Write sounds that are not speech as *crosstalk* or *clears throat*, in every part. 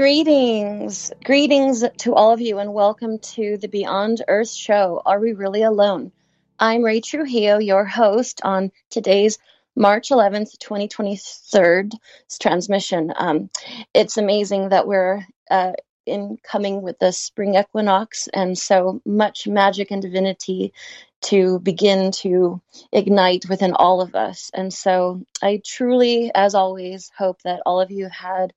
Greetings, greetings to all of you, and welcome to the Beyond Earth show. Are we really alone? I'm Ray Trujillo, your host on today's March 11th, 2023 transmission. Um, it's amazing that we're uh, in coming with the spring equinox, and so much magic and divinity to begin to ignite within all of us. And so I truly, as always, hope that all of you had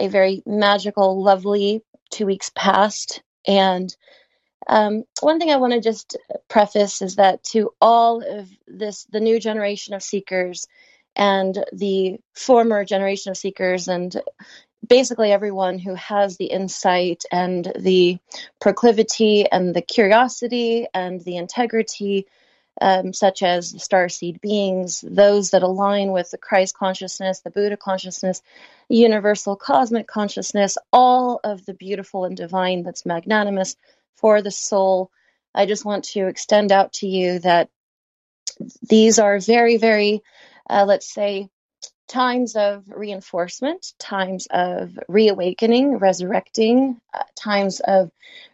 a very magical, lovely two weeks past. And um, one thing I want to just preface is that to all of this, the new generation of seekers and the former generation of seekers, and basically everyone who has the insight and the proclivity and the curiosity and the integrity um, such as starseed beings, those that align with the Christ consciousness, the Buddha consciousness, universal cosmic consciousness, all of the beautiful and divine that's magnanimous for the soul. I just want to extend out to you that these are very, very, uh, let's say, times of reinforcement, times of reawakening, resurrecting, uh, times of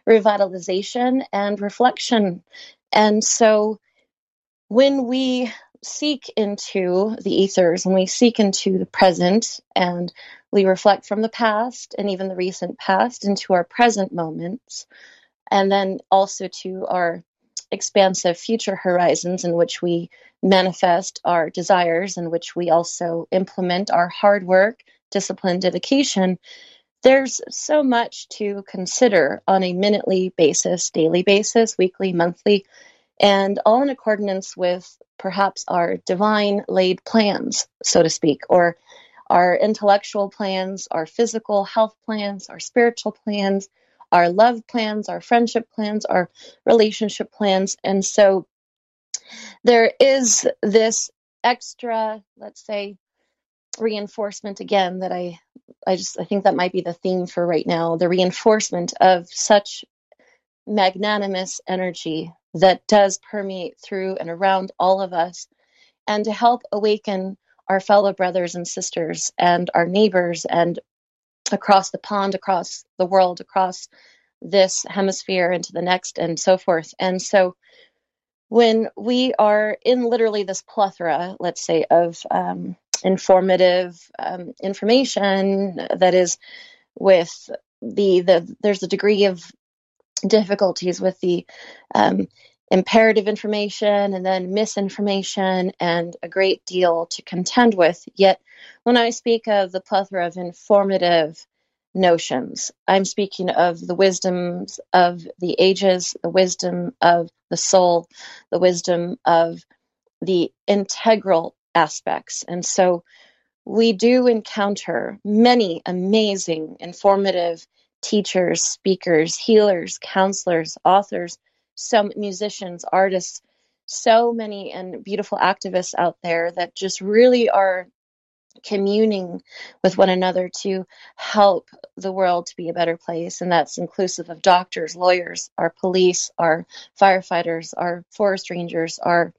revitalization and reflection. And so when we seek into the ethers, when we seek into the present and we reflect from the past and even the recent past into our present moments, and then also to our expansive future horizons in which we manifest our desires, in which we also implement our hard work, discipline, dedication. There's so much to consider on a minutely basis, daily basis, weekly, monthly, and all in accordance with perhaps our divine laid plans, so to speak, or our intellectual plans, our physical health plans, our spiritual plans, our love plans, our friendship plans, our relationship plans. And so there is this extra, let's say, reinforcement again that I I just I think that might be the theme for right now, the reinforcement of such magnanimous energy that does permeate through and around all of us, and to help awaken our fellow brothers and sisters and our neighbors and across the pond, across the world, across this hemisphere into the next, and so forth. And so, when we are in literally this plethora, let's say, of um, informative um, information that is with the the there's a degree of difficulties with the um, imperative information and then misinformation and a great deal to contend with. Yet, when I speak of the plethora of informative notions, I'm speaking of the wisdoms of the ages, the wisdom of the soul, the wisdom of the integral aspects. And so, we do encounter many amazing, informative teachers, speakers, healers, counselors, authors, some musicians, artists, so many and beautiful activists out there that just really are communing with one another to help the world to be a better place. And that's inclusive of doctors, lawyers, our police, our firefighters, our forest rangers, our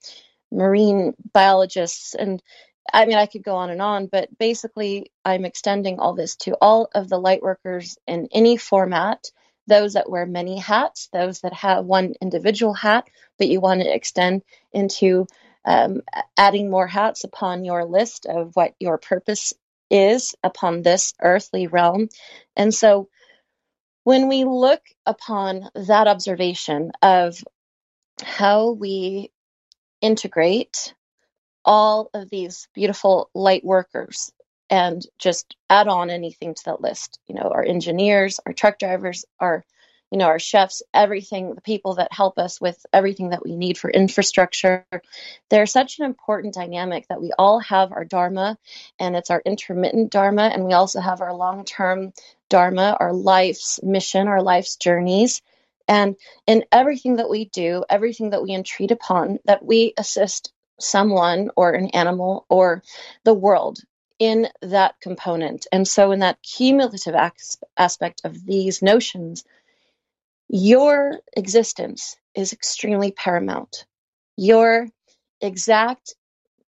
marine biologists, and I mean, I could go on and on, but basically, I'm extending all this to all of the light workers in any format, those that wear many hats, those that have one individual hat, but you want to extend into um, adding more hats upon your list of what your purpose is upon this earthly realm. And so, when we look upon that observation of how we integrate all of these beautiful light workers and just add on anything to that list. You know, our engineers, our truck drivers, our you know, our chefs, everything, the people that help us with everything that we need for infrastructure. They're such an important dynamic that we all have our Dharma and it's our intermittent Dharma, and we also have our long term Dharma, our life's mission, our life's journeys. And in everything that we do, everything that we entreat upon, that we assist someone or an animal or the world in that component. And so, in that cumulative aspect of these notions, your existence is extremely paramount. Your exact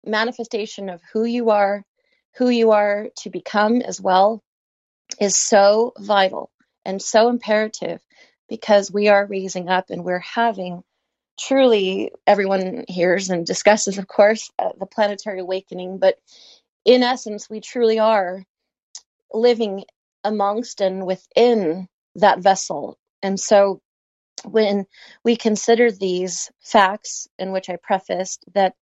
manifestation of who you are, who you are to become as well, is so vital and so imperative because we are raising up and we're having truly everyone hears and discusses of course uh, the planetary awakening but in essence we truly are living amongst and within that vessel. And so when we consider these facts in which i prefaced that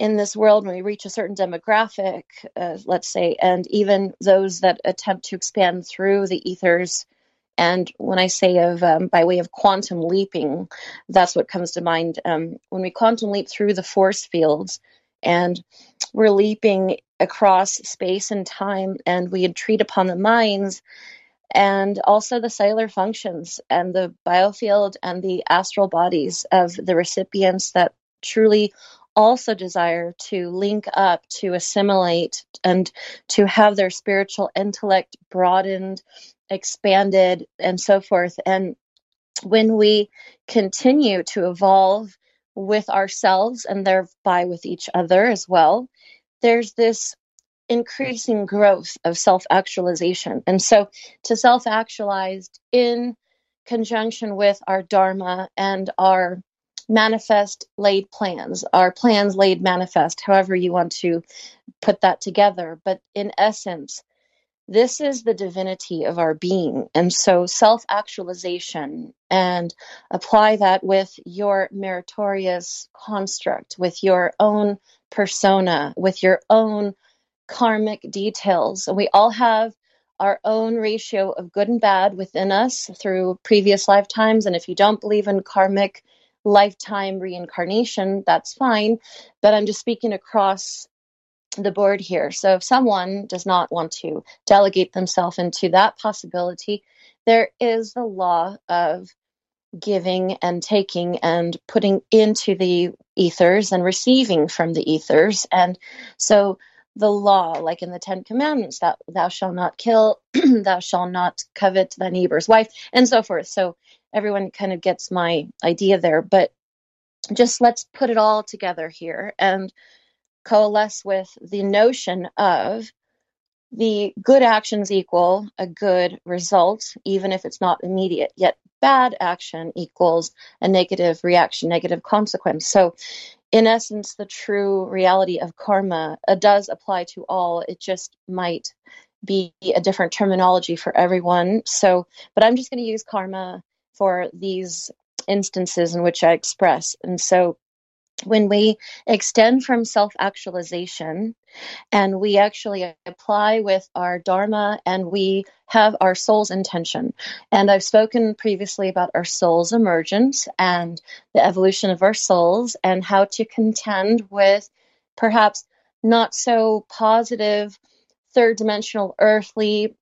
in this world when we reach a certain demographic uh, let's say and even those that attempt to expand through the ethers and when I say of um, by way of quantum leaping, that's what comes to mind. Um, when we quantum leap through the force fields and we're leaping across space and time, and we treat upon the minds and also the cellular functions and the biofield and the astral bodies of the recipients that truly also desire to link up, to assimilate, and to have their spiritual intellect broadened expanded and so forth. And when we continue to evolve with ourselves and thereby with each other as well, there's this increasing growth of self actualization. And so to self actualize in conjunction with our Dharma and our manifest laid plans, our plans laid manifest, however you want to put that together. But in essence, this is the divinity of our being. And so self actualization and apply that with your meritorious construct, with your own persona, with your own karmic details. We all have our own ratio of good and bad within us through previous lifetimes. And if you don't believe in karmic lifetime reincarnation, that's fine. But I'm just speaking across the board here. So if someone does not want to delegate themselves into that possibility, there is the law of giving and taking and putting into the ethers and receiving from the ethers. And so the law, like in the Ten Commandments, that thou shalt not kill, *clears throat* thou shalt not covet thy neighbor's wife, and so forth. So everyone kind of gets my idea there. But just let's put it all together here. And coalesce with the notion of the good actions equal a good result, even if it's not immediate, yet bad action equals a negative reaction, negative consequence. So, in essence, the true reality of karma uh, does apply to all. It just might be a different terminology for everyone. So, but I'm just going to use karma for these instances in which I express. And so, when we extend from self actualization and we actually apply with our Dharma and we have our soul's intention. And I've spoken previously about our soul's emergence and the evolution of our souls and how to contend with perhaps not so positive third dimensional earthly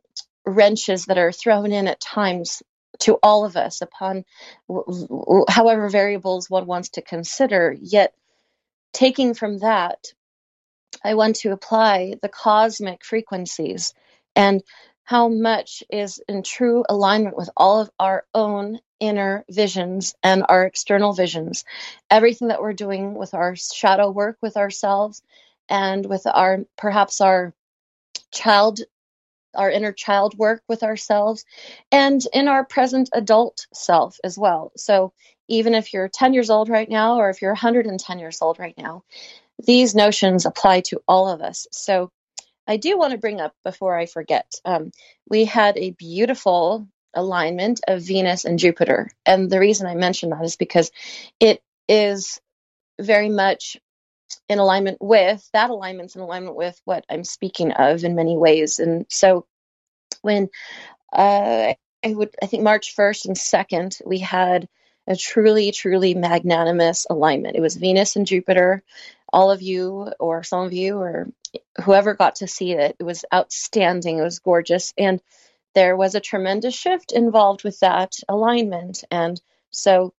wrenches that are thrown in at times to all of us upon however variables one wants to consider. Yet, taking from that, I want to apply the cosmic frequencies and how much is in true alignment with all of our own inner visions and our external visions. Everything that we're doing with our shadow work with ourselves and with our perhaps our child our inner child work with ourselves and in our present adult self as well. So even if you're 10 years old right now or if you're 110 years old right now, these notions apply to all of us. So I do want to bring up before I forget, um, we had a beautiful alignment of Venus and Jupiter. And the reason I mention that is because it is very much in alignment with that alignment's in alignment with what I'm speaking of in many ways. And so when uh, I would I think March 1st and 2nd we had a truly truly magnanimous alignment. It was Venus and Jupiter. All of you or some of you or whoever got to see it, it was outstanding. It was gorgeous and there was a tremendous shift involved with that alignment and so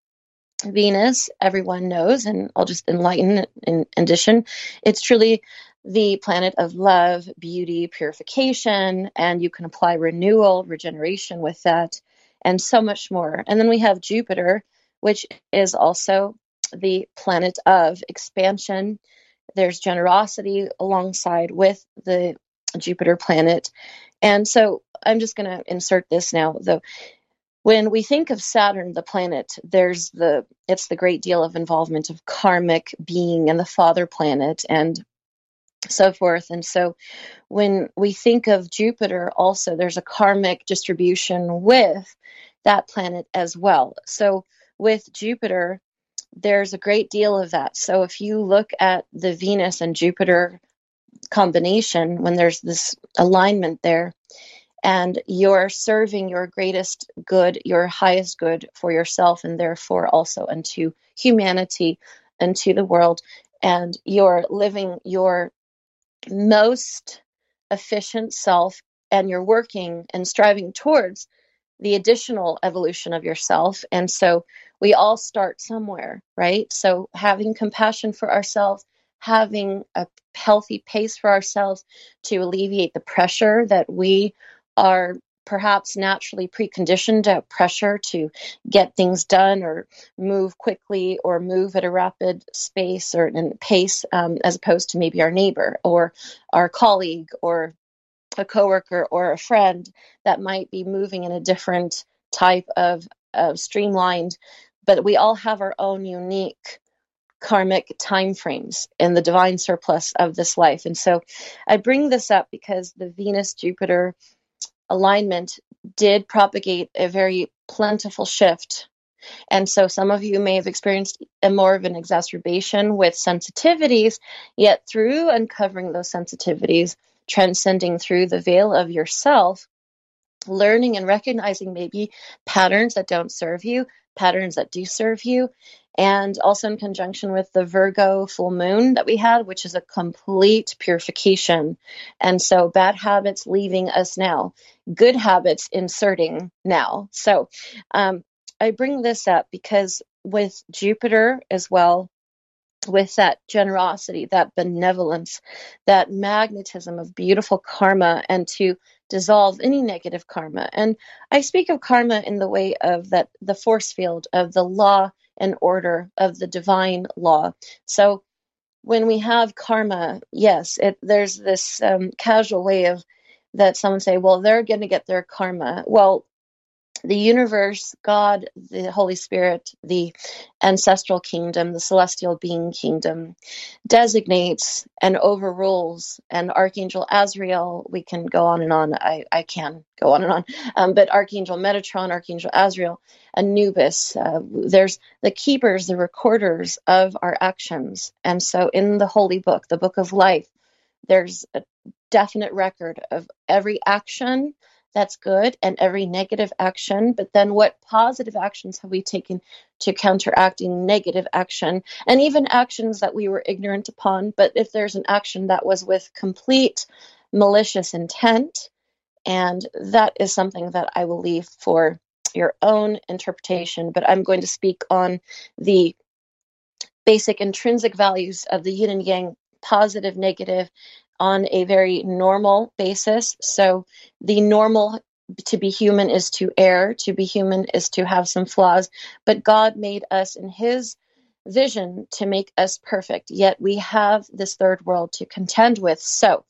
Venus, everyone knows, and I'll just enlighten in addition, it's truly the planet of love, beauty, purification, and you can apply renewal, regeneration with that, and so much more. And then we have Jupiter, which is also the planet of expansion. There's generosity alongside with the Jupiter planet. And so I'm just going to insert this now, though. When we think of Saturn, the planet, there's the it's the great deal of involvement of karmic being and the father planet and so forth. And so when we think of Jupiter, also there's a karmic distribution with that planet as well. So with Jupiter, there's a great deal of that. So if you look at the Venus and Jupiter combination, when there's this alignment there, and you're serving your greatest good, your highest good for yourself, and therefore also unto humanity, unto the world, and you're living your most efficient self, and you're working and striving towards the additional evolution of yourself. And so we all start somewhere, right? So having compassion for ourselves, having a healthy pace for ourselves to alleviate the pressure that we are perhaps naturally preconditioned to pressure to get things done or move quickly or move at a rapid space or pace um, as opposed to maybe our neighbor or our colleague or a coworker or a friend that might be moving in a different type of, of streamlined but we all have our own unique karmic time frames in the divine surplus of this life. And so i bring this up because the venus jupiter alignment did propagate a very plentiful shift. And so some of you may have experienced a more of an exacerbation with sensitivities, yet through uncovering those sensitivities, transcending through the veil of yourself, learning and recognizing maybe patterns that don't serve you, patterns that do serve you, and also in conjunction with the Virgo full moon that we had, which is a complete purification. And so bad habits leaving us now, good habits inserting now. So um, I bring this up because with Jupiter as well, with that generosity, that benevolence, that magnetism of beautiful karma, and to dissolve any negative karma. And I speak of karma in the way of that the force field of the law and order of the divine law. So when we have karma, yes, it, there's this um, casual way of that someone say, well, they're going to get their karma. Well, the universe, God, the Holy Spirit, the ancestral kingdom, the celestial being kingdom, designates and overrules. And Archangel Azrael, we can go on and on. I, I can go on and on. Um, but Archangel Metatron, Archangel Azrael, Anubis, uh, there's the keepers, the recorders of our actions. And so in the Holy Book, the Book of Life, there's a definite record of every action that's good and every negative action but then what positive actions have we taken to counteracting negative action? And even actions that we were ignorant upon but if there's an action that was with complete malicious intent and that is something that i will leave for your own interpretation but i'm going to speak on the basic intrinsic values of the yin and yang positive negative on a very normal basis. So the normal to be human is to err, to be human is to have some flaws, but God made us in his vision to make us perfect. Yet we have this third world to contend with. So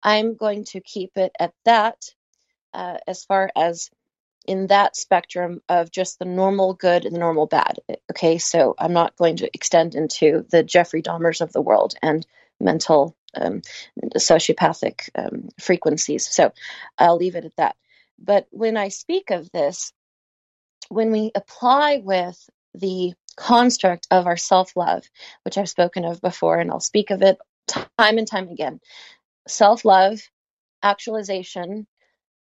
I'm going to keep it at that uh, as far as in that spectrum of just the normal good and the normal bad. Okay, so I'm not going to extend into the Jeffrey Dahmers of the world and mental um, sociopathic um, frequencies. So I'll leave it at that. But when I speak of this, when we apply with the construct of our self love, which I've spoken of before, and I'll speak of it time and time again self love, actualization,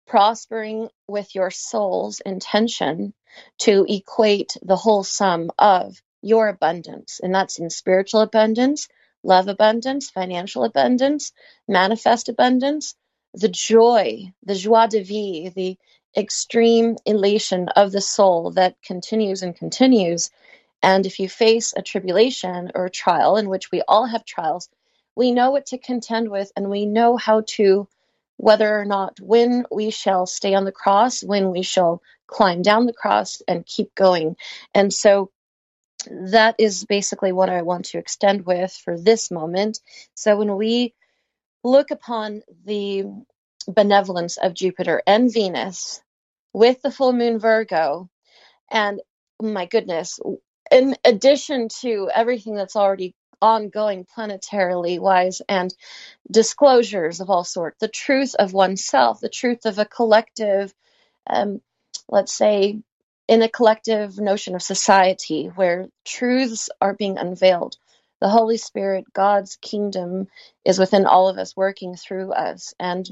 prospering with your soul's intention to equate the whole sum of your abundance. And that's in spiritual abundance, love abundance, financial abundance, manifest abundance, the joy, the joie de vivre, the extreme elation of the soul that continues and continues. And if you face a tribulation or a trial, in which we all have trials, we know what to contend with and we know how to, whether or not when we shall stay on the cross, when we shall climb down the cross and keep going. And so that is basically what I want to extend with for this moment. So when we look upon the benevolence of Jupiter and Venus with the full moon Virgo, and my goodness, in addition to everything that's already ongoing planetarily wise and disclosures of all sorts, the truth of oneself, the truth of a collective, um, let's say, in a collective notion of society where truths are being unveiled. The Holy Spirit, God's kingdom, is within all of us, working through us. And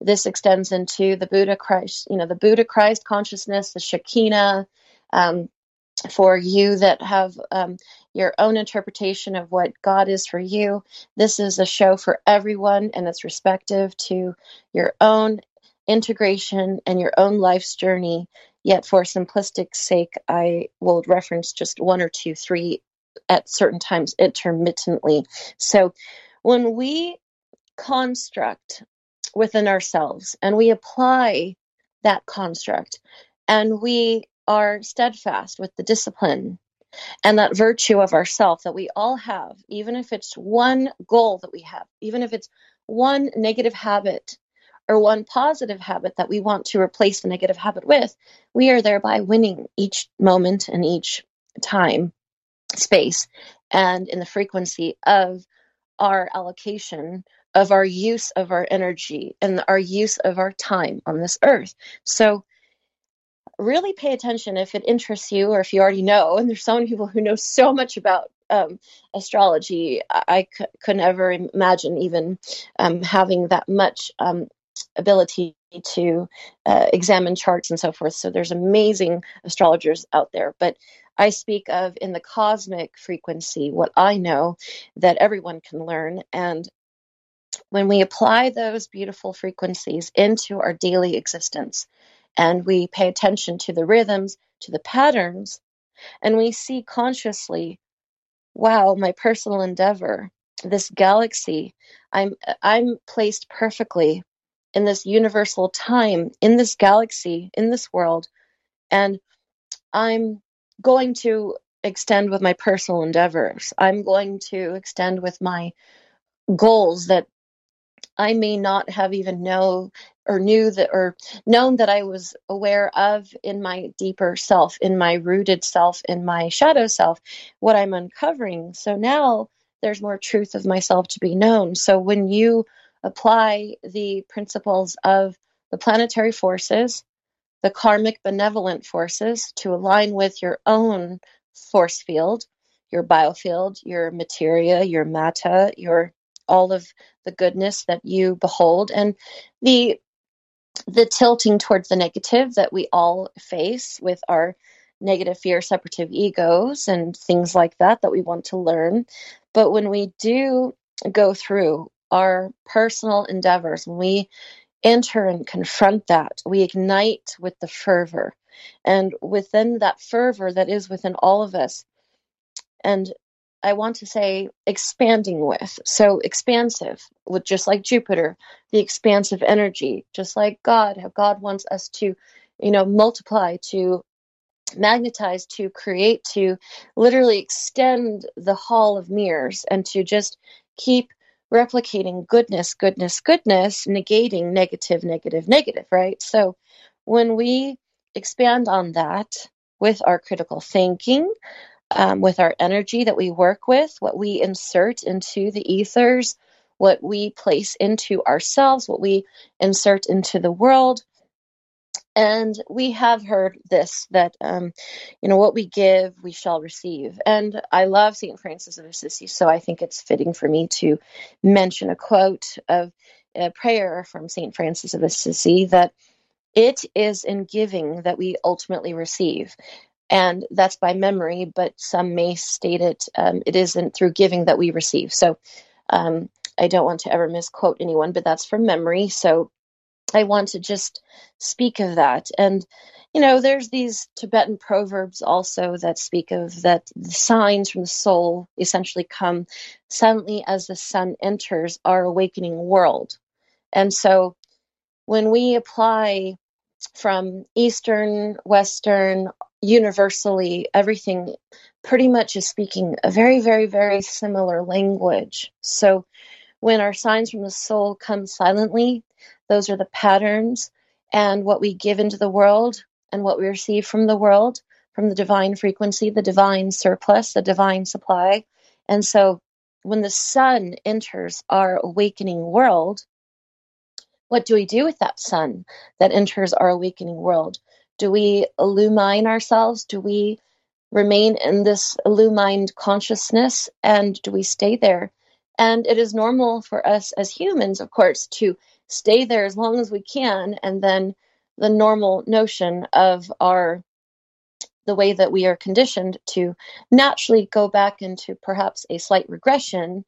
this extends into the Buddha Christ, you know, the Buddha Christ consciousness, the Shekinah, um, for you that have um, your own interpretation of what God is for you. This is a show for everyone, and it's respective to your own integration and your own life's journey. Yet, for simplistic sake, I will reference just one or two, three at certain times intermittently. So, when we construct within ourselves and we apply that construct and we are steadfast with the discipline and that virtue of ourself that we all have, even if it's one goal that we have, even if it's one negative habit or one positive habit that we want to replace the negative habit with, we are thereby winning each moment and each time, space, and in the frequency of our allocation of our use of our energy and our use of our time on this earth. So really pay attention if it interests you or if you already know. And there's so many people who know so much about um, astrology. I, could never imagine even um, having that much um, ability to uh, examine charts and so forth. So there's amazing astrologers out there. But I speak of in the cosmic frequency what I know that everyone can learn. And when we apply those beautiful frequencies into our daily existence, and we pay attention to the rhythms, to the patterns, and we see consciously, wow, my personal endeavor, this galaxy, I'm I'm placed perfectly in this universal time, in this galaxy, in this world, and I'm going to extend with my personal endeavors. I'm going to extend with my goals that I may not have even know or knew that or known that I was aware of in my deeper self, in my rooted self, in my shadow self, what I'm uncovering. So now there's more truth of myself to be known. So when you apply the principles of the planetary forces, the karmic benevolent forces to align with your own force field, your biofield, your materia, your matter, your all of the goodness that you behold and the the tilting towards the negative that we all face with our negative fear separative egos and things like that that we want to learn. But when we do go through our personal endeavors when we enter and confront that we ignite with the fervor and within that fervor that is within all of us and I want to say expanding with. So expansive, with just like Jupiter, the expansive energy, just like God, how God wants us to, you know, multiply, to magnetize, to create, to literally extend the hall of mirrors and to just keep replicating goodness, goodness, goodness, negating negative, negative, negative, right? So when we expand on that with our critical thinking, um, with our energy that we work with, what we insert into the ethers, what we place into ourselves, what we insert into the world. And we have heard this that, um, you know, what we give, we shall receive. And I love St. Francis of Assisi, so I think it's fitting for me to mention a quote of a prayer from St. Francis of Assisi that it is in giving that we ultimately receive and that's by memory, but some may state it, um, it isn't through giving that we receive. So um, I don't want to ever misquote anyone, but that's from memory. So I want to just speak of that. And, you know, there's these Tibetan proverbs also that speak of that the signs from the soul essentially come suddenly as the sun enters our awakening world. And so when we apply from Eastern, Western, universally everything pretty much is speaking a very very very similar language so when our signs from the soul come silently, those are the patterns and what we give into the world and what we receive from the world, from the divine frequency, the divine surplus, the divine supply. And so when the sun enters our awakening world, what do we do with that sun that enters our awakening world? Do we illumine ourselves? Do we remain in this illumined consciousness and do we stay there? And it is normal for us as humans, of course, to stay there as long as we can. And then the normal notion of our the way that we are conditioned to naturally go back into perhaps a slight regression.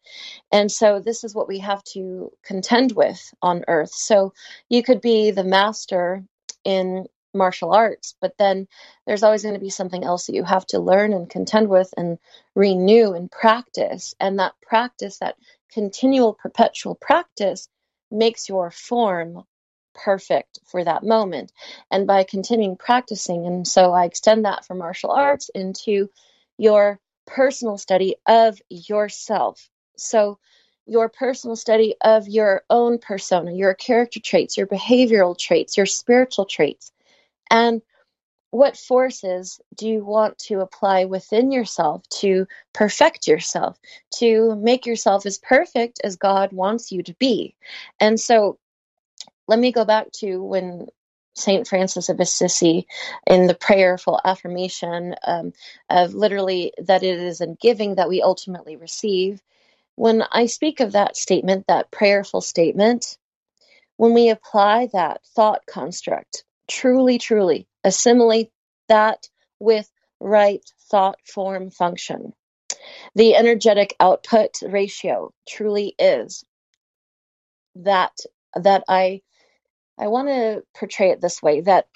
And so this is what we have to contend with on earth. So you could be the master in martial arts, but then there's always going to be something else that you have to learn and contend with and renew and practice. And that practice, that continual perpetual practice, makes your form perfect for that moment. And by continuing practicing, and so I extend that from martial arts into your personal study of yourself. So, your personal study of your own persona, your character traits, your behavioral traits, your spiritual traits, and what forces do you want to apply within yourself to perfect yourself, to make yourself as perfect as God wants you to be? And so let me go back to when Saint Francis of Assisi in the prayerful affirmation um, of literally that it is in giving that we ultimately receive. When I speak of that statement, that prayerful statement, when we apply that thought construct truly, truly assimilate that with right thought form function. The energetic output ratio truly is that that I I want to portray it this way that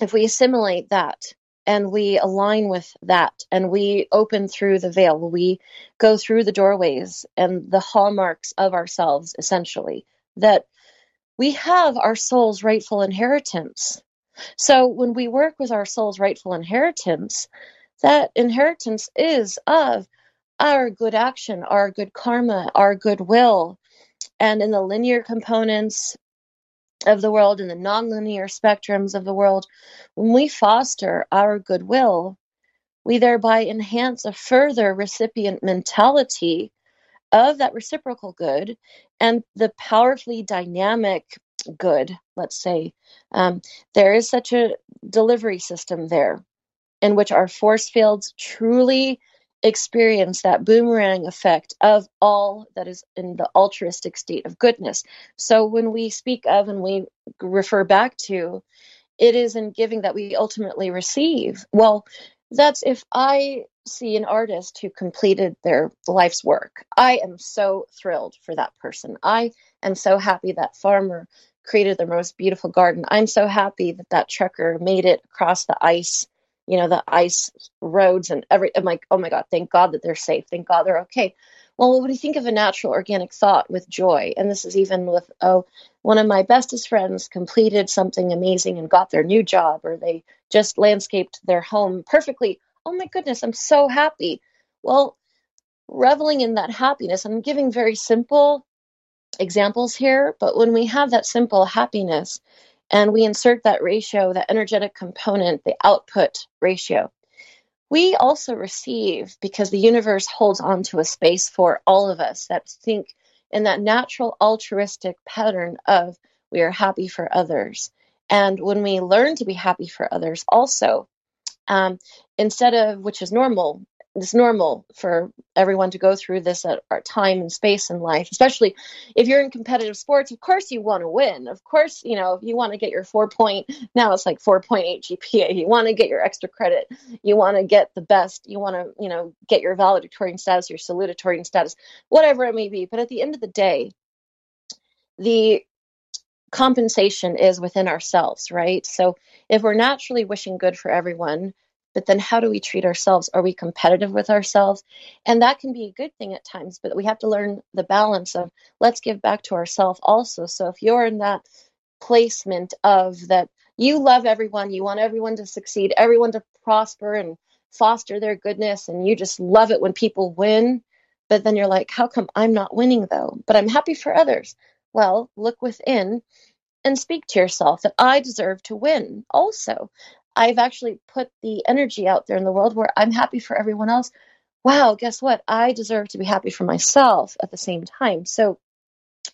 if we assimilate that and we align with that and we open through the veil, we go through the doorways and the hallmarks of ourselves essentially that we have our soul's rightful inheritance. So when we work with our soul's rightful inheritance, that inheritance is of our good action, our good karma, our goodwill. And in the linear components of the world, in the nonlinear spectrums of the world, when we foster our goodwill, we thereby enhance a further recipient mentality of that reciprocal good and the powerfully dynamic good, let's say, um, there is such a delivery system there in which our force fields truly experience that boomerang effect of all that is in the altruistic state of goodness. So when we speak of and we refer back to, it is in giving that we ultimately receive. Well, that's if I see an artist who completed their life's work. I am so thrilled for that person. I am so happy that farmer created the most beautiful garden. I'm so happy that that trucker made it across the ice, you know, the ice roads and every. I'm like, oh my God, thank God that they're safe. Thank God they're okay. Well, what do you think of a natural organic thought with joy? And this is even with, oh, one of my bestest friends completed something amazing and got their new job, or they just landscaped their home perfectly. Oh my goodness, I'm so happy. Well, reveling in that happiness, I'm giving very simple examples here, but when we have that simple happiness and we insert that ratio, that energetic component, the output ratio, we also receive because the universe holds on to a space for all of us that think in that natural altruistic pattern of we are happy for others. And when we learn to be happy for others, also, um, instead of which is normal, it's normal for everyone to go through this at our time and space in life, especially if you're in competitive sports. Of course, you want to win. Of course, you know, you want to get your four point, now it's like 4.8 GPA. You want to get your extra credit. You want to get the best. You want to, you know, get your valedictorian status, your salutatorian status, whatever it may be. But at the end of the day, the compensation is within ourselves, right? So if we're naturally wishing good for everyone, but then how do we treat ourselves? Are we competitive with ourselves? And that can be a good thing at times, but we have to learn the balance of let's give back to ourselves also. So if you're in that placement of that you love everyone, you want everyone to succeed, everyone to prosper and foster their goodness, and you just love it when people win, But then you're like, how come I'm not winning though? But I'm happy for others. Well, look within and speak to yourself that I deserve to win also. I've actually put the energy out there in the world where I'm happy for everyone else. Wow, guess what? I deserve to be happy for myself at the same time. So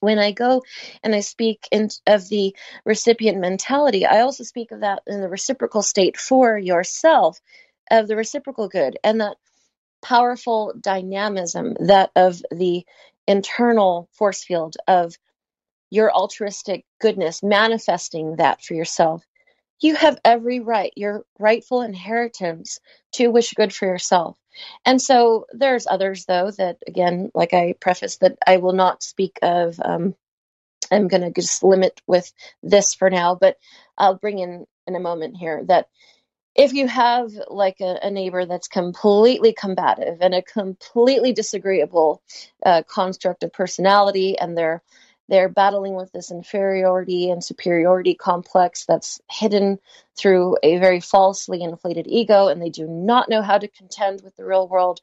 when I go and I speak in, of the recipient mentality, I also speak of that in the reciprocal state for yourself, of the reciprocal good, and that powerful dynamism, that of the internal force field of your altruistic goodness, manifesting that for yourself. You have every right, your rightful inheritance to wish good for yourself. And so there's others, though, that again, like I preface, that I will not speak of. Um, I'm going to just limit with this for now, but I'll bring in in a moment here that if you have like a, a neighbor that's completely combative and a completely disagreeable uh, construct of personality, and they're they're battling with this inferiority and superiority complex that's hidden through a very falsely inflated ego, and they do not know how to contend with the real world.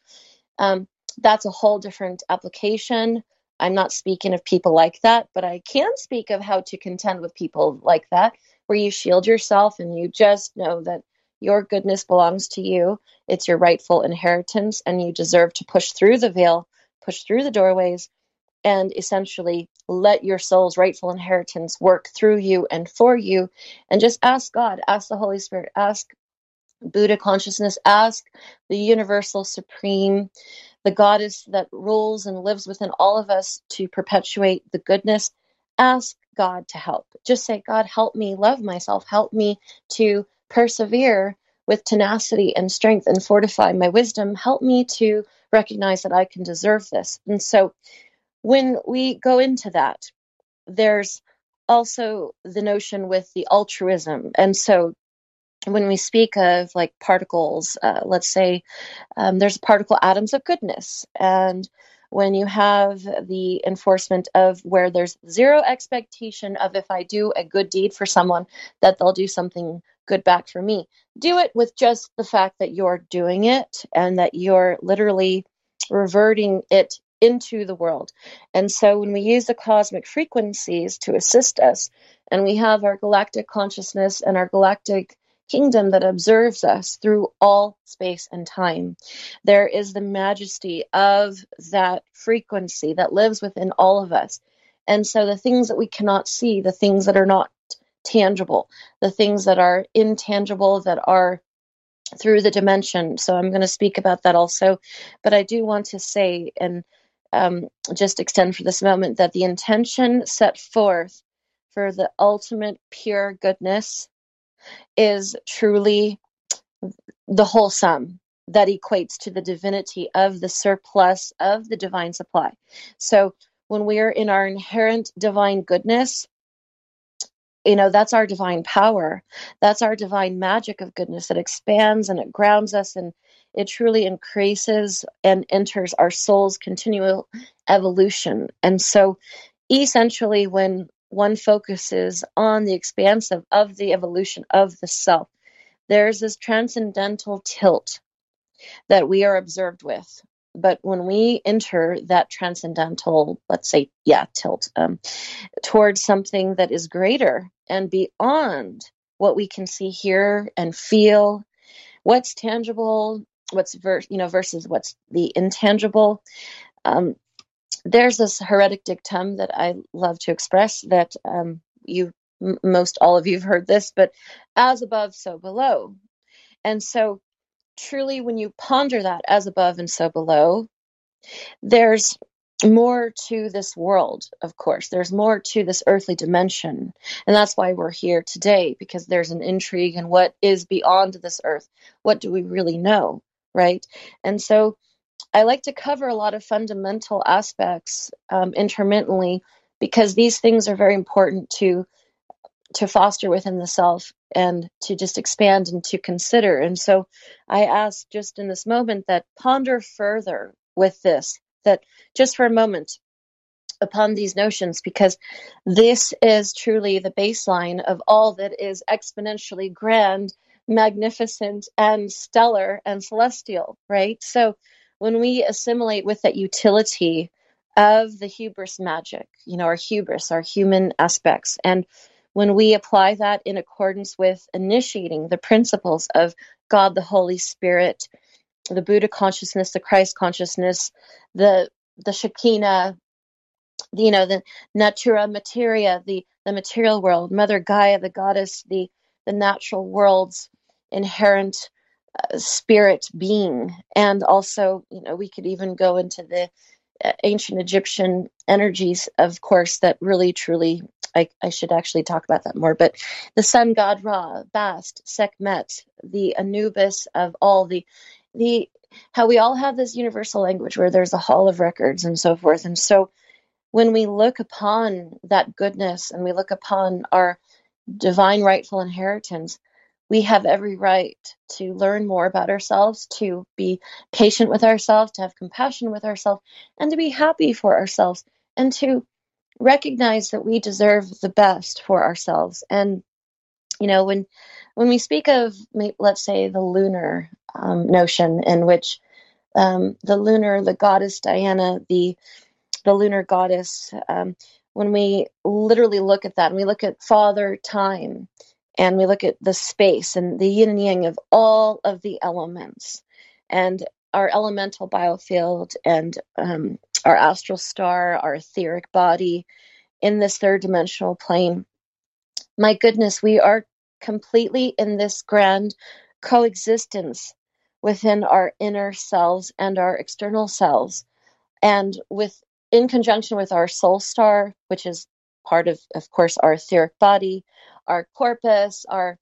Um, that's a whole different application. I'm not speaking of people like that, but I can speak of how to contend with people like that, where you shield yourself and you just know that your goodness belongs to you. It's your rightful inheritance, and you deserve to push through the veil, push through the doorways, and essentially let your soul's rightful inheritance work through you and for you. And just ask God, ask the Holy Spirit, ask Buddha consciousness, ask the universal supreme, the goddess that rules and lives within all of us to perpetuate the goodness. Ask God to help. Just say, God, help me love myself. Help me to persevere with tenacity and strength and fortify my wisdom. Help me to recognize that I can deserve this. And so when we go into that, there's also the notion with the altruism. And so when we speak of like particles, uh, let's say um, there's particle atoms of goodness. And when you have the enforcement of where there's zero expectation of if I do a good deed for someone, that they'll do something good back for me. Do it with just the fact that you're doing it and that you're literally reverting it into the world. And so when we use the cosmic frequencies to assist us, and we have our galactic consciousness and our galactic kingdom that observes us through all space and time. There is the majesty of that frequency that lives within all of us. And so the things that we cannot see, the things that are not tangible, the things that are intangible, that are through the dimension. So I'm going to speak about that also. But I do want to say, and um, just extend for this moment that the intention set forth for the ultimate pure goodness is truly the whole sum that equates to the divinity of the surplus of the divine supply. So when we are in our inherent divine goodness, you know, that's our divine power. That's our divine magic of goodness that expands and it grounds us and it truly increases and enters our soul's continual evolution. And so, essentially, when one focuses on the expansive of the evolution of the self, there's this transcendental tilt that we are observed with. But when we enter that transcendental, let's say, yeah, tilt um, towards something that is greater and beyond what we can see, hear, and feel, what's tangible what's ver- you know versus what's the intangible. Um, there's this Hermetic dictum that I love to express that um, you m- most all of you've heard this, but as above, so below. And so, truly, when you ponder that as above and so below, there's more to this world, of course. There's more to this earthly dimension. And that's why we're here today, because there's an intrigue in what is beyond this earth. What do we really know? Right? And so I like to cover a lot of fundamental aspects um, intermittently because these things are very important to to foster within the self and to just expand and to consider. And so I ask just in this moment that ponder further with this, that just for a moment upon these notions, because this is truly the baseline of all that is exponentially grand magnificent and stellar and celestial, right? So when we assimilate with that utility of the hubris magic, you know, our hubris, our human aspects, and when we apply that in accordance with initiating the principles of God, the Holy Spirit, the Buddha consciousness, the Christ consciousness, the the Shekinah, you know, the natura materia, the the material world, Mother Gaia, the goddess, the the natural world's inherent uh, spirit being, and also, you know, we could even go into the uh, ancient Egyptian energies, of course, that really truly. I, I should actually talk about that more, but the sun god Ra, Bast, Sekhmet, the Anubis of all the the how we all have this universal language where there's a hall of records and so forth. And so when we look upon that goodness and we look upon our divine rightful inheritance, we have every right to learn more about ourselves, to be patient with ourselves, to have compassion with ourselves, and to be happy for ourselves, and to recognize that we deserve the best for ourselves. And you know, when when we speak of, let's say, the lunar um, notion, in which um, the lunar, the goddess Diana, the the lunar goddess, um, when we literally look at that and we look at Father Time and we look at the space and the yin and yang of all of the elements and our elemental biofield and um, our astral star, our etheric body in this third dimensional plane. My goodness, we are completely in this grand coexistence within our inner selves and our external selves and with in conjunction with our soul star which is part of of course our etheric body our corpus our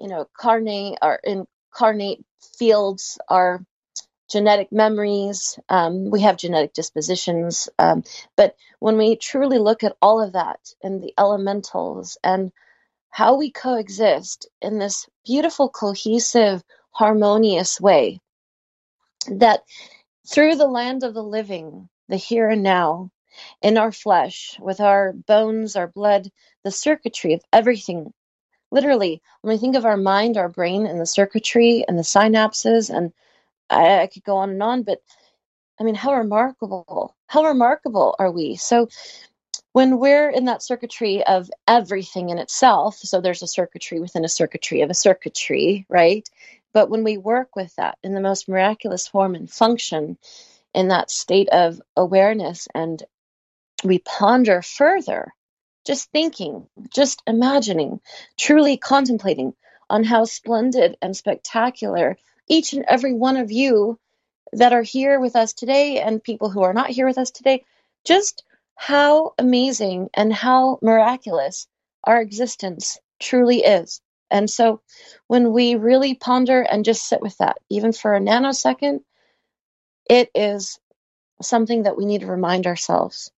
you know carnate our incarnate fields our genetic memories um, we have genetic dispositions um, but when we truly look at all of that and the elementals and how we coexist in this beautiful cohesive harmonious way. That through the land of the living, the here and now, in our flesh, with our bones, our blood, the circuitry of everything. Literally, when we think of our mind, our brain, and the circuitry and the synapses, and I, I could go on and on, but I mean, how remarkable, how remarkable are we? So, when we're in that circuitry of everything in itself, so there's a circuitry within a circuitry of a circuitry, right? But when we work with that in the most miraculous form and function in that state of awareness and we ponder further, just thinking, just imagining, truly contemplating on how splendid and spectacular each and every one of you that are here with us today and people who are not here with us today, just how amazing and how miraculous our existence truly is. And so when we really ponder and just sit with that, even for a nanosecond, it is something that we need to remind ourselves,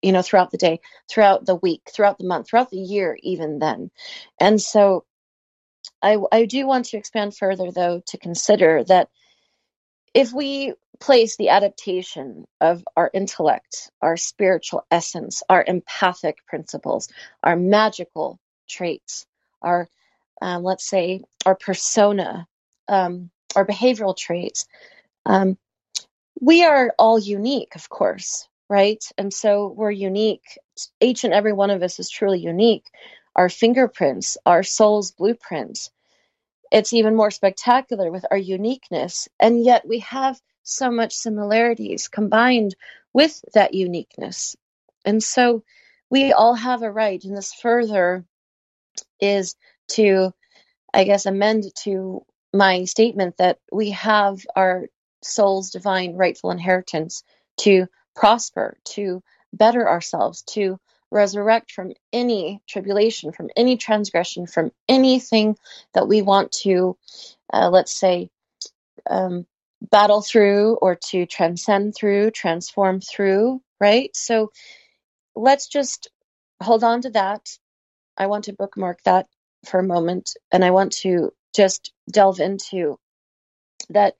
you know, throughout the day, throughout the week, throughout the month, throughout the year, even then. And so I, I do want to expand further, though, to consider that if we place the adaptation of our intellect, our spiritual essence, our empathic principles, our magical traits, our um, let's say, our persona, um, our behavioral traits. Um, we are all unique, of course, right? And so we're unique. Each and every one of us is truly unique. Our fingerprints, our soul's blueprints. It's even more spectacular with our uniqueness. And yet we have so much similarities combined with that uniqueness. And so we all have a right, and this further is to, I guess, amend to my statement that we have our soul's divine rightful inheritance to prosper, to better ourselves, to resurrect from any tribulation, from any transgression, from anything that we want to, uh, let's say, um, battle through or to transcend through, transform through, right? So let's just hold on to that. I want to bookmark that for a moment and I want to just delve into that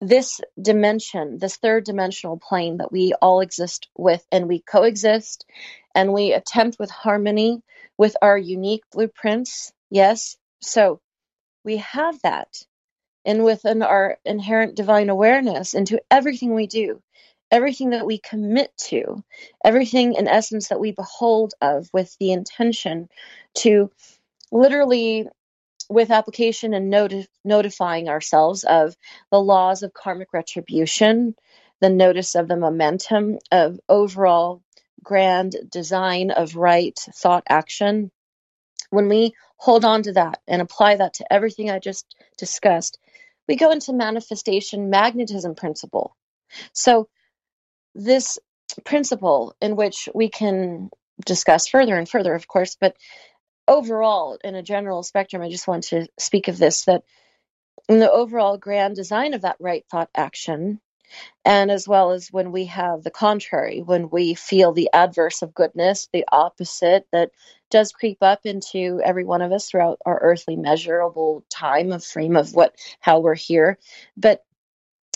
this dimension, this third dimensional plane that we all exist with and we coexist and we attempt with harmony with our unique blueprints. Yes. So we have that. and within our inherent divine awareness into everything we do, everything that we commit to, everything in essence that we behold of with the intention to literally with application and noti- notifying ourselves of the laws of karmic retribution, the notice of the momentum of overall grand design of right thought action. When we hold on to that and apply that to everything I just discussed, we go into manifestation magnetism principle. So, this principle in which we can discuss further and further, of course, but overall, in a general spectrum, I just want to speak of this that in the overall grand design of that right thought action, and as well as when we have the contrary, when we feel the adverse of goodness, the opposite that does creep up into every one of us throughout our earthly measurable time of frame of what how we're here. But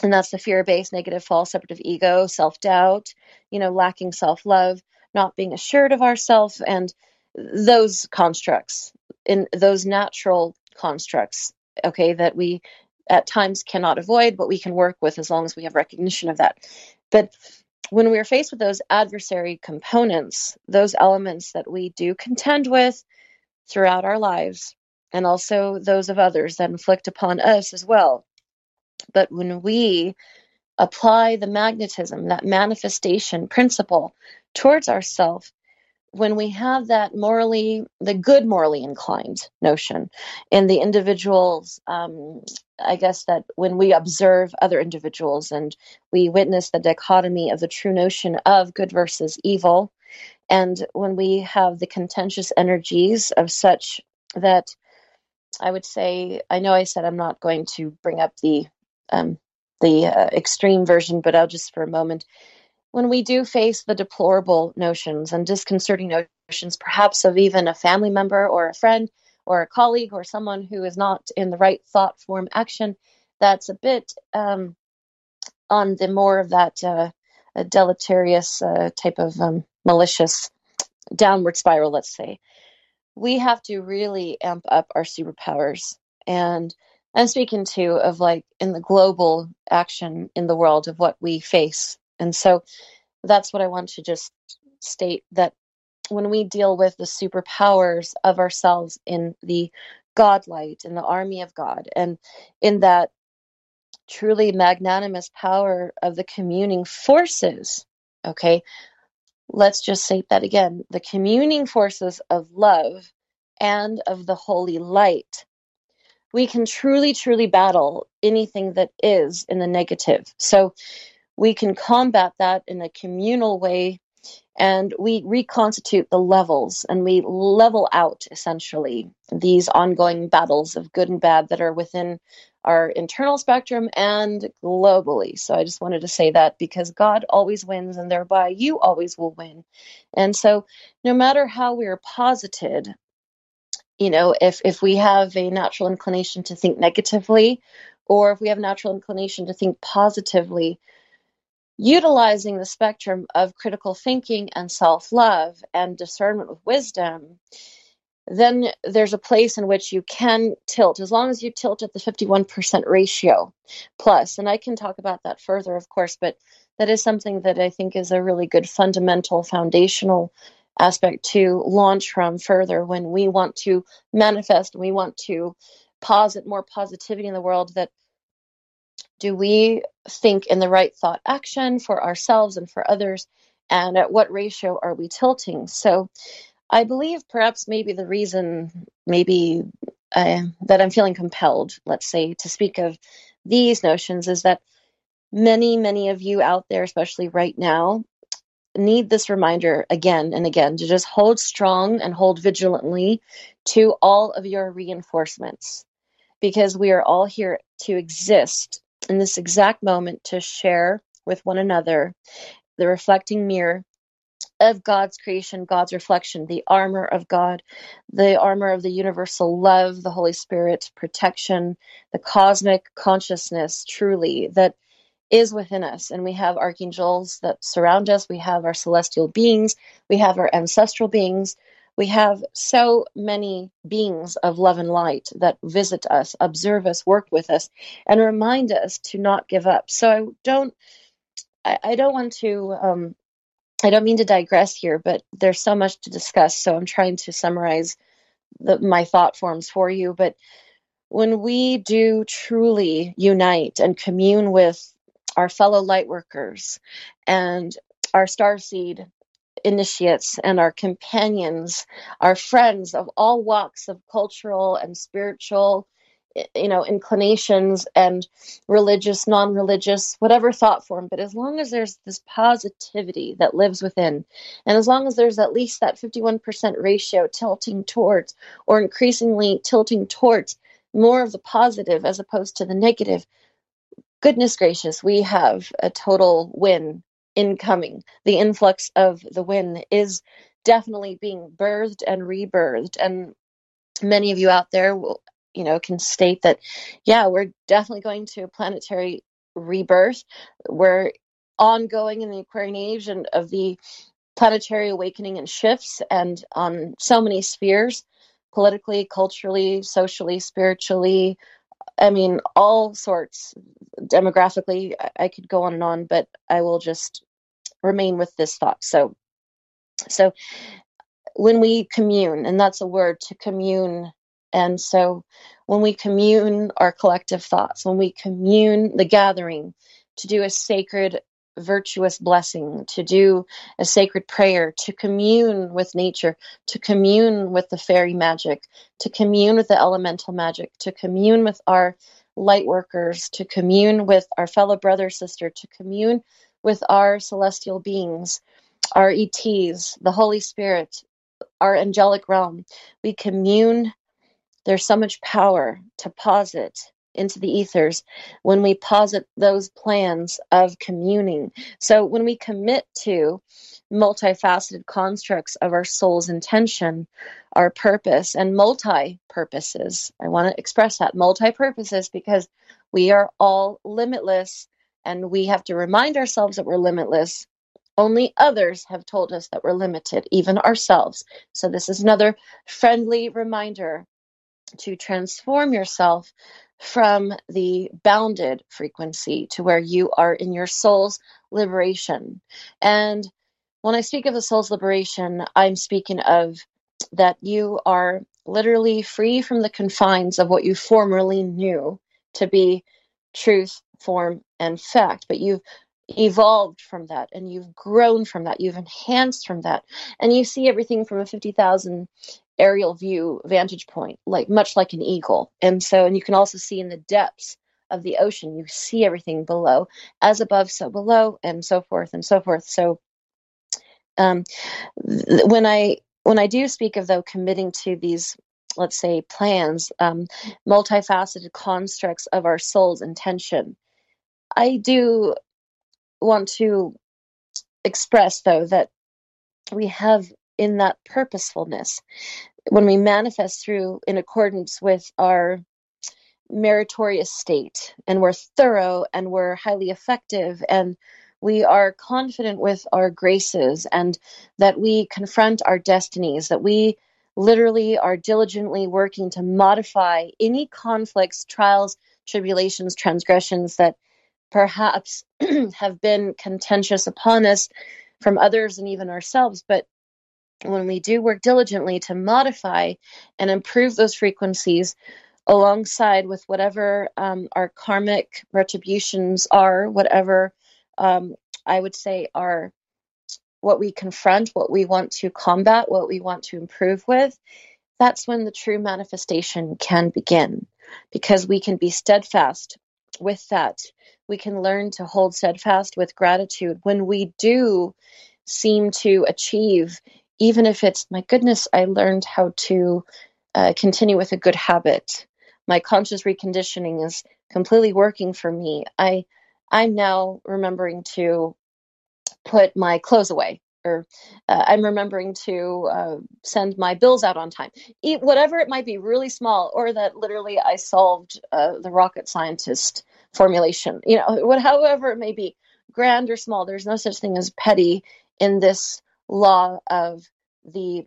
and that's the fear-based negative false separative ego, self-doubt, you know, lacking self-love, not being assured of ourself and those constructs in those natural constructs okay that we at times cannot avoid but we can work with as long as we have recognition of that. But when we are faced with those adversary components those elements that we do contend with throughout our lives and also those of others that inflict upon us as well. But when we apply the magnetism that manifestation principle towards ourself when we have that morally, the good morally inclined notion in the individuals, um, I guess that when we observe other individuals and we witness the dichotomy of the true notion of good versus evil, and when we have the contentious energies of such that I would say, I know I said I'm not going to bring up the um, the uh, extreme version, but I'll just for a moment when we do face the deplorable notions and disconcerting notions, perhaps of even a family member or a friend or a colleague or someone who is not in the right thought form action, that's a bit um, on the more of that uh, deleterious uh, type of um, malicious downward spiral, let's say. We have to really amp up our superpowers. And I'm speaking too of like in the global action in the world of what we face and so that's what I want to just state that when we deal with the superpowers of ourselves in the God light, in the army of God, and in that truly magnanimous power of the communing forces, okay, let's just state that again the communing forces of love and of the holy light. We can truly, truly battle anything that is in the negative. So, we can combat that in a communal way and we reconstitute the levels and we level out essentially these ongoing battles of good and bad that are within our internal spectrum and globally. So I just wanted to say that because God always wins and thereby you always will win. And so no matter how we're posited, you know, if if we have a natural inclination to think negatively or if we have natural inclination to think positively, utilizing the spectrum of critical thinking and self love and discernment with wisdom, then there's a place in which you can tilt as long as you tilt at the 51% ratio plus. And I can talk about that further, of course, but that is something that I think is a really good fundamental foundational aspect to launch from further when we want to manifest and we want to posit more positivity in the world that do we think in the right thought action for ourselves and for others? And at what ratio are we tilting? So I believe perhaps maybe the reason, maybe uh, that I'm feeling compelled, let's say, to speak of these notions is that many, many of you out there, especially right now, need this reminder again and again to just hold strong and hold vigilantly to all of your reinforcements because we are all here to exist in this exact moment to share with one another the reflecting mirror of God's creation, God's reflection, the armor of God, the armor of the universal love, the Holy Spirit, protection, the cosmic consciousness, truly, that is within us. And we have archangels that surround us, we have our celestial beings, we have our ancestral beings, We have so many beings of love and light that visit us, observe us, work with us, and remind us to not give up. So I don't, I, I don't want to, um, I don't mean to digress here, but there's so much to discuss. So I'm trying to summarize the, my thought forms for you. But when we do truly unite and commune with our fellow light workers and our starseed initiates and our companions, our friends of all walks of cultural and spiritual you know inclinations and religious non-religious whatever thought form. But as long as there's this positivity that lives within and as long as there's at least that 51% ratio tilting towards or increasingly tilting towards more of the positive as opposed to the negative goodness gracious we have a total win incoming. The influx of the win is definitely being birthed and rebirthed and many of you out there will you know can state that yeah we're definitely going to a planetary rebirth. We're ongoing in the aquarian age and of the planetary awakening and shifts and on so many spheres politically culturally socially spiritually i mean all sorts demographically i could go on and on but i will just remain with this thought. So so when we commune and that's a word to commune and so when we commune our collective thoughts, when we commune the gathering to do a sacred, virtuous blessing, to do a sacred prayer, to commune with nature, to commune with the fairy magic, to commune with the elemental magic, to commune with our light workers, to commune with our fellow brother, sister, to commune with our celestial beings, our ETs, the Holy Spirit, our angelic realm. We commune there's so much power to posit into the ethers when we posit those plans of communing. So when we commit to multifaceted constructs of our soul's intention, our purpose, and multi purposes, I want to express that multi purposes because we are all limitless and we have to remind ourselves that we're limitless. Only others have told us that we're limited, even ourselves. So, this is another friendly reminder to transform yourself from the bounded frequency to where you are in your soul's liberation. And when I speak of the soul's liberation, I'm speaking of that you are literally free from the confines of what you formerly knew to be truth, form, and fact, but you've evolved from that and you've grown from that, you've enhanced from that, and you see everything from a 50,000 aerial view vantage point, like much like an eagle. And so, and you can also see in the depths of the ocean, you see everything below, as above, so below, and so forth and so forth. So, um, th- when I when I do speak of though committing to these, let's say, plans, um, multifaceted constructs of our soul's intention, I do want to express though that we have in that purposefulness. When we manifest through in accordance with our meritorious state and we're thorough and we're highly effective and we are confident with our graces and that we confront our destinies that we literally are diligently working to modify any conflicts trials tribulations transgressions that perhaps *clears throat* have been contentious upon us from others and even ourselves but when we do work diligently to modify and improve those frequencies alongside with whatever um, our karmic retributions are, whatever um, I would say are what we confront, what we want to combat, what we want to improve with, that's when the true manifestation can begin because we can be steadfast with that. We can learn to hold steadfast with gratitude when we do seem to achieve even if it's my goodness, I learned how to uh, continue with a good habit. My conscious reconditioning is completely working for me. I I'm now remembering to put my clothes away, or uh, I'm remembering to uh, send my bills out on time. Eat whatever it might be, really small, or that literally I solved uh, the rocket scientist formulation. You know, what, however it may be, grand or small. There's no such thing as petty in this law of the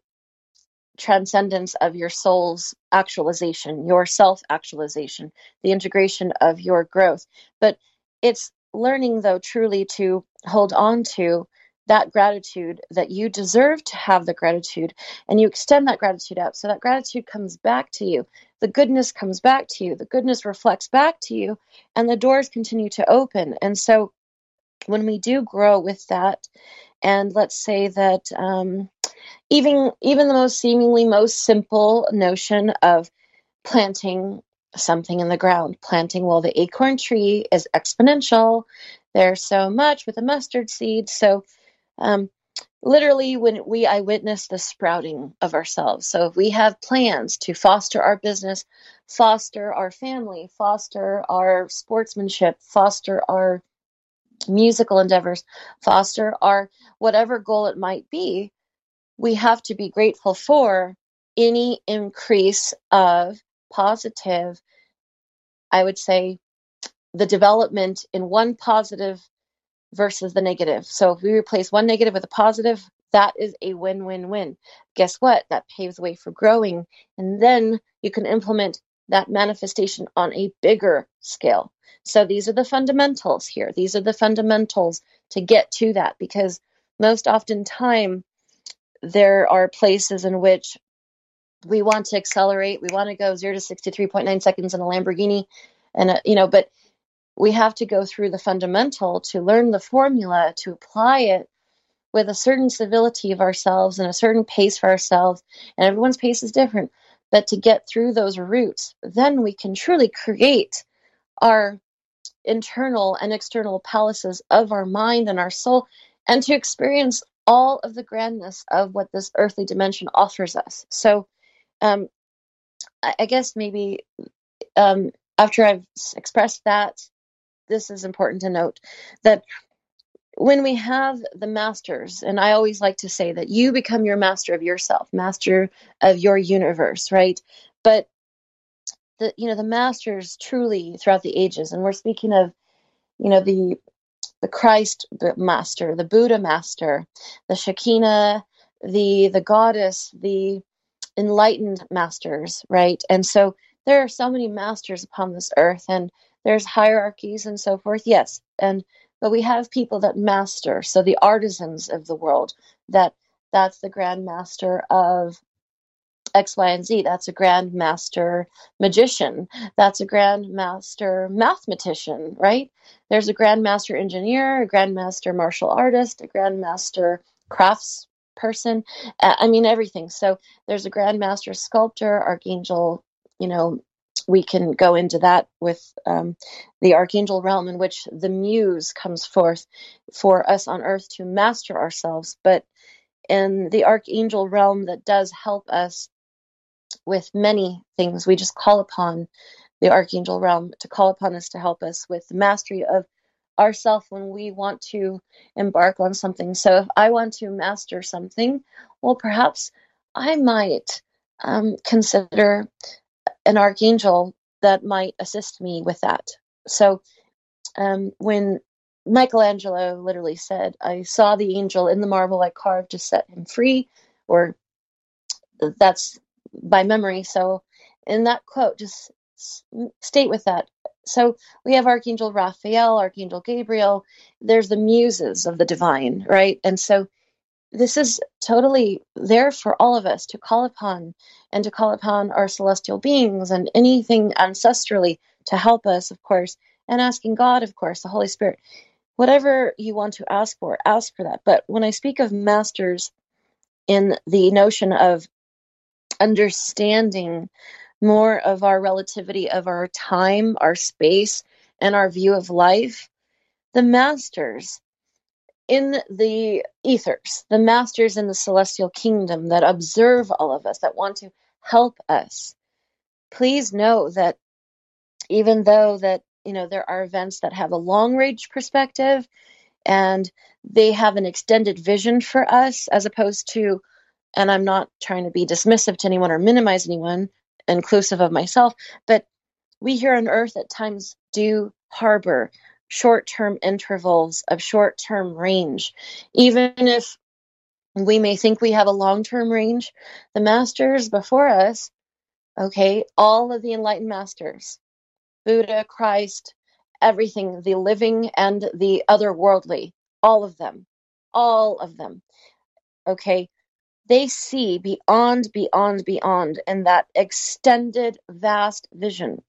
transcendence of your soul's actualization, your self actualization, the integration of your growth. But it's learning, though, truly to hold on to that gratitude that you deserve to have the gratitude and you extend that gratitude out. So that gratitude comes back to you. The goodness comes back to you. The goodness reflects back to you and the doors continue to open. And so when we do grow with that and let's say that um, even even the most seemingly most simple notion of planting something in the ground planting well the acorn tree is exponential. There's so much with a mustard seed. So um, literally when we i witness the sprouting of ourselves. So if we have plans to foster our business foster our family foster our sportsmanship foster our musical endeavors foster our whatever goal it might be we have to be grateful for any increase of positive, I would say, the development in one positive versus the negative. So if we replace one negative with a positive, that is a win win win. Guess what? That paves the way for growing. And then you can implement that manifestation on a bigger scale. So these are the fundamentals here. These are the fundamentals to get to that because most often time there are places in which we want to accelerate. We want to go zero to 63.9 seconds in a Lamborghini. And, uh, you know, but we have to go through the fundamental to learn the formula, to apply it with a certain civility of ourselves and a certain pace for ourselves. And everyone's pace is different. But to get through those roots, then we can truly create our internal and external palaces of our mind and our soul and to experience all of the grandness of what this earthly dimension offers us. So, um, I, guess maybe um, after I've expressed that, this is important to note that when we have the masters, and I always like to say that you become your master of yourself, master of your universe, right? But the you know the masters truly throughout the ages, and we're speaking of you know the the Christ master, the Buddha master, the Shekinah, the the goddess, the enlightened masters, right? And so there are so many masters upon this earth and there's hierarchies and so forth. Yes. And but we have people that master, so the artisans of the world, that that's the grand master of X, Y, and Z. That's a grand master magician. That's a grand master mathematician, right? There's a grand master engineer, a grand master martial artist, a grand master crafts person. I mean, everything. So there's a grand master sculptor, archangel, you know, we can go into that with um, the archangel realm in which the muse comes forth for us on earth to master ourselves. But in the archangel realm that does help us with many things. We just call upon the archangel realm to call upon us to help us with the mastery of ourself when we want to embark on something. So if I want to master something, well, perhaps I might um, consider an archangel that might assist me with that. So um, when Michelangelo literally said, I saw the angel in the marble I carved to set him free, or that's by memory. So in that quote, just state with that. So we have Archangel Raphael, Archangel Gabriel. There's the muses of the divine, right? And so this is totally there for all of us to call upon and to call upon our celestial beings and anything ancestrally to help us, of course, and asking God, of course, the Holy Spirit. Whatever you want to ask for, ask for that. But when I speak of masters in the notion of understanding more of our relativity of our time, our space, and our view of life, the masters in the ethers, the masters in the celestial kingdom that observe all of us, that want to help us, please know that even though that you know there are events that have a long range perspective and they have an extended vision for us as opposed to and I'm not trying to be dismissive to anyone or minimize anyone, inclusive of myself, but we here on earth at times do harbor short term intervals of short term range. Even if We may think we have a long term range. The masters before us, okay, all of the enlightened masters, Buddha, Christ, everything, the living and the otherworldly, all of them, all of them, okay, they see beyond, beyond, beyond in that extended, vast vision.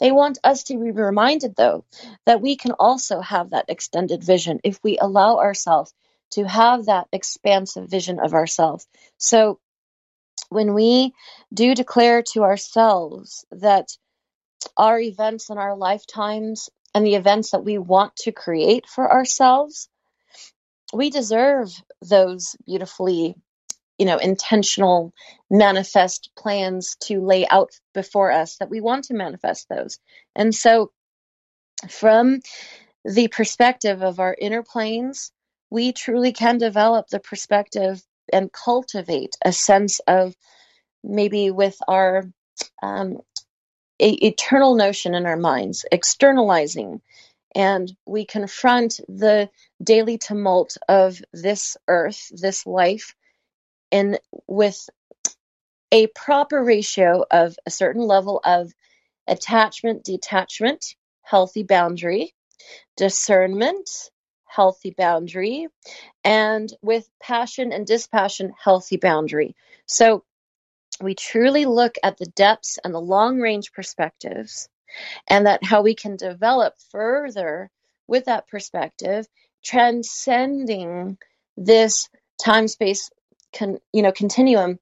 They want us to be reminded, though, that we can also have that extended vision if we allow ourselves to have that expansive vision of ourselves. So when we do declare to ourselves that our events in our lifetimes and the events that we want to create for ourselves, we deserve those beautifully you know intentional manifest plans to lay out before us that we want to manifest those. And so from the perspective of our inner planes we truly can develop the perspective and cultivate a sense of maybe with our um, a, eternal notion in our minds externalizing. And we confront the daily tumult of this earth this life and with a proper ratio of a certain level of attachment, detachment, healthy boundary, discernment, healthy boundary, and with passion and dispassion, healthy boundary. So we truly look at the depths and the long range perspectives and that how we can develop further with that perspective, transcending this time space con, you know continuum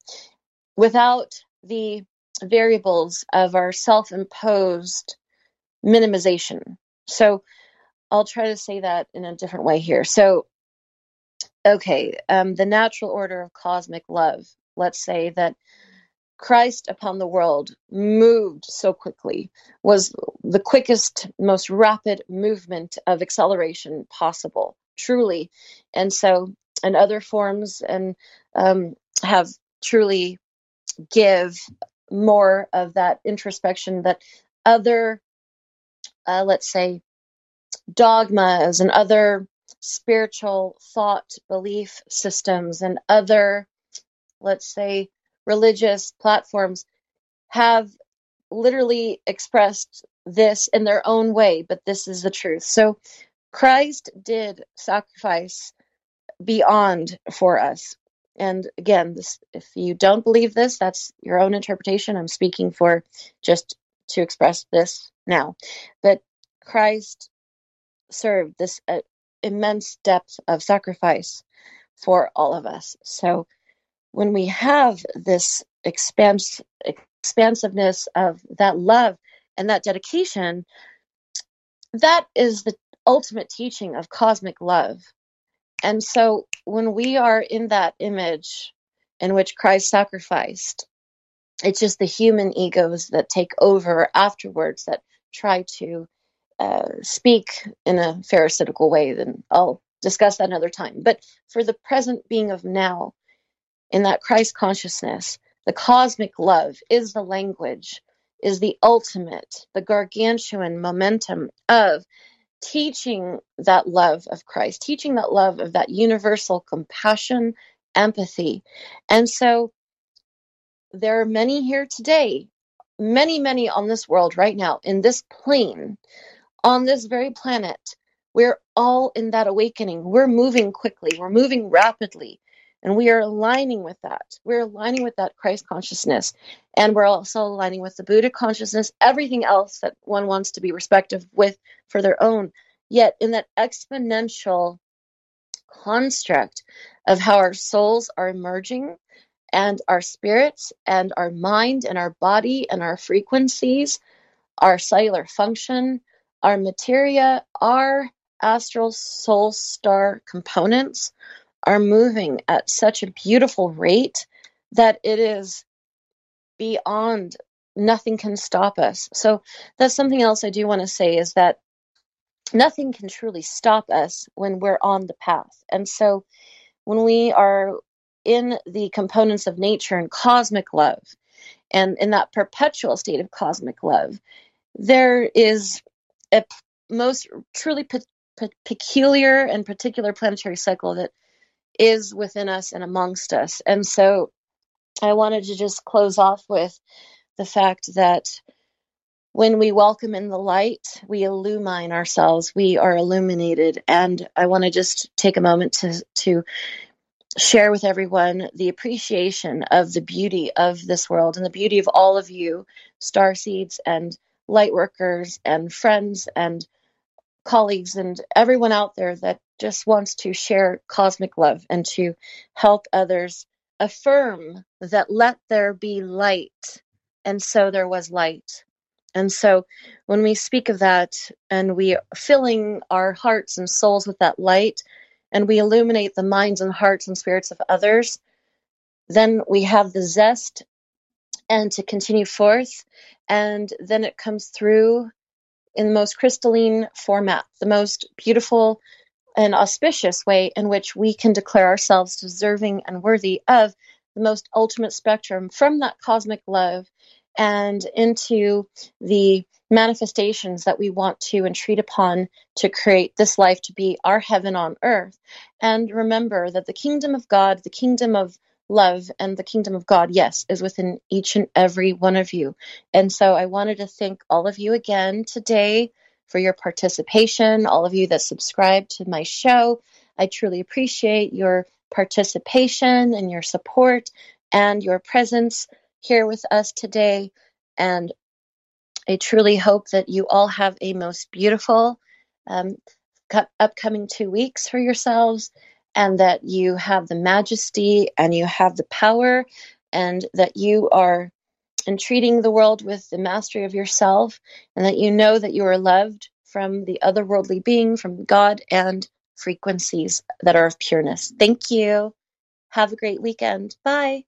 without the variables of our self-imposed minimization. So I'll try to say that in a different way here. So okay, um, the natural order of cosmic love. Let's say that Christ upon the world moved so quickly, was the quickest, most rapid movement of acceleration possible, truly. And so and other forms and um, have truly give more of that introspection that other uh, let's say dogmas and other spiritual thought belief systems and other let's say religious platforms have literally expressed this in their own way but this is the truth so christ did sacrifice beyond for us. And again, this, if you don't believe this, that's your own interpretation. I'm speaking for just to express this now. But Christ served this uh, immense depth of sacrifice for all of us. So when we have this expanse, expansiveness of that love and that dedication, that is the ultimate teaching of cosmic love. And so when we are in that image in which Christ sacrificed, it's just the human egos that take over afterwards that try to uh, speak in a pharisaical way. Then I'll discuss that another time. But for the present being of now, in that Christ consciousness, the cosmic love is the language, is the ultimate, the gargantuan momentum of teaching that love of Christ, teaching that love of that universal compassion, empathy. And so there are many here today, many, many on this world right now, in this plane, on this very planet. We're all in that awakening. We're moving quickly, we're moving rapidly. And we are aligning with that. We're aligning with that Christ consciousness. And we're also aligning with the Buddha consciousness, everything else that one wants to be respective with for their own. Yet, in that exponential construct of how our souls are emerging and our spirits and our mind and our body and our frequencies, our cellular function, our materia, our astral soul star components are moving at such a beautiful rate that it is beyond nothing can stop us. So that's something else I do want to say is that nothing can truly stop us when we're on the path. And so when we are in the components of nature and cosmic love and in that perpetual state of cosmic love, there is a most truly pe- pe- peculiar and particular planetary cycle that is within us and amongst us. And so I wanted to just close off with the fact that when we welcome in the light, we illumine ourselves. We are illuminated. And I want to just take a moment to, to share with everyone the appreciation of the beauty of this world and the beauty of all of you, star seeds and light workers and friends and colleagues and everyone out there that just wants to share cosmic love and to help others affirm that let there be light. And so there was light. And so when we speak of that and we are filling our hearts and souls with that light and we illuminate the minds and hearts and spirits of others, then we have the zest and to continue forth. And then it comes through in the most crystalline format, the most beautiful and auspicious way in which we can declare ourselves deserving and worthy of the most ultimate spectrum from that cosmic love and into the manifestations that we want to entreat upon to create this life to be our heaven on earth. And remember that the kingdom of God, the kingdom of love, and the kingdom of God, yes, is within each and every one of you. And so I wanted to thank all of you again today for your participation, all of you that subscribe to my show. I truly appreciate your participation and your support and your presence here with us today. And I truly hope that you all have a most beautiful um, upcoming two weeks for yourselves and that you have the majesty and you have the power and that you are entreating the world with the mastery of yourself and that you know that you are loved from the otherworldly being, from God and frequencies that are of pureness. Thank you. Have a great weekend. Bye.